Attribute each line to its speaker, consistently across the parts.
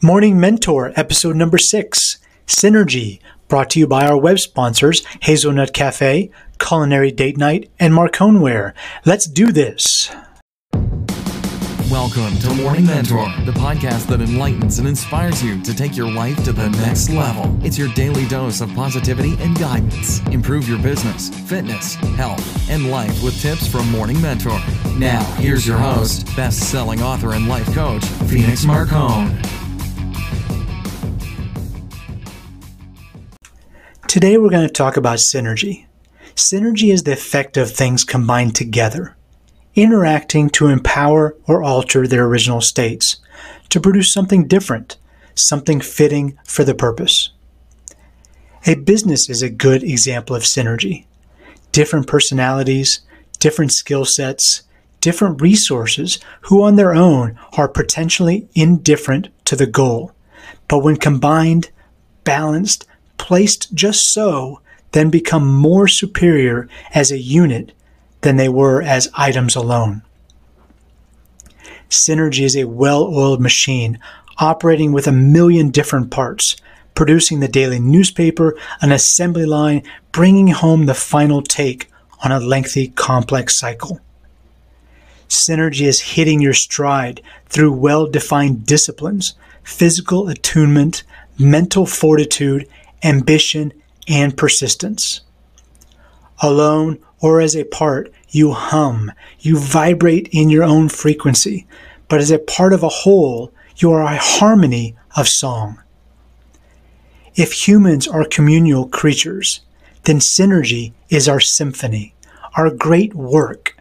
Speaker 1: Morning Mentor, episode number six Synergy, brought to you by our web sponsors Hazelnut Cafe, Culinary Date Night, and Marconeware. Let's do this.
Speaker 2: Welcome to Morning Mentor, the podcast that enlightens and inspires you to take your life to the next level. It's your daily dose of positivity and guidance. Improve your business, fitness, health, and life with tips from Morning Mentor. Now, here's your host, best selling author and life coach, Phoenix Marcone.
Speaker 1: Today we're going to talk about synergy. Synergy is the effect of things combined together, interacting to empower or alter their original states, to produce something different, something fitting for the purpose. A business is a good example of synergy. Different personalities, different skill sets, different resources who on their own are potentially indifferent to the goal, but when combined, balanced, placed just so, then become more superior as a unit than they were as items alone. Synergy is a well oiled machine operating with a million different parts, producing the daily newspaper, an assembly line, bringing home the final take on a lengthy, complex cycle. Synergy is hitting your stride through well defined disciplines, physical attunement, mental fortitude, ambition, and persistence. Alone or as a part, you hum, you vibrate in your own frequency, but as a part of a whole, you are a harmony of song. If humans are communal creatures, then synergy is our symphony, our great work.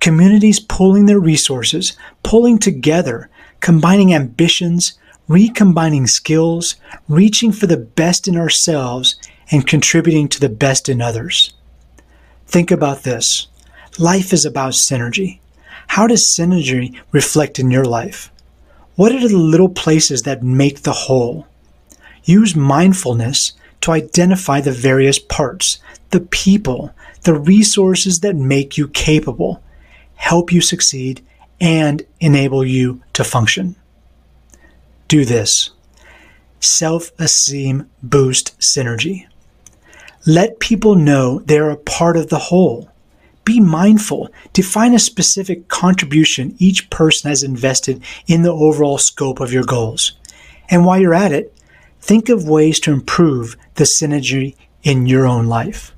Speaker 1: Communities pooling their resources, pulling together, combining ambitions, recombining skills, reaching for the best in ourselves, and contributing to the best in others. Think about this. Life is about synergy. How does synergy reflect in your life? What are the little places that make the whole? Use mindfulness to identify the various parts, the people, the resources that make you capable, help you succeed, and enable you to function do this self esteem boost synergy. Let people know they're a part of the whole. Be mindful. Define a specific contribution each person has invested in the overall scope of your goals. And while you're at it, think of ways to improve the synergy in your own life.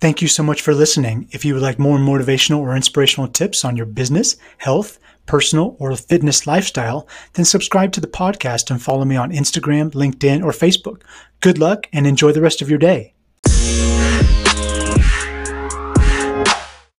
Speaker 1: Thank you so much for listening. If you would like more motivational or inspirational tips on your business, health, personal, or fitness lifestyle, then subscribe to the podcast and follow me on Instagram, LinkedIn, or Facebook. Good luck and enjoy the rest of your day.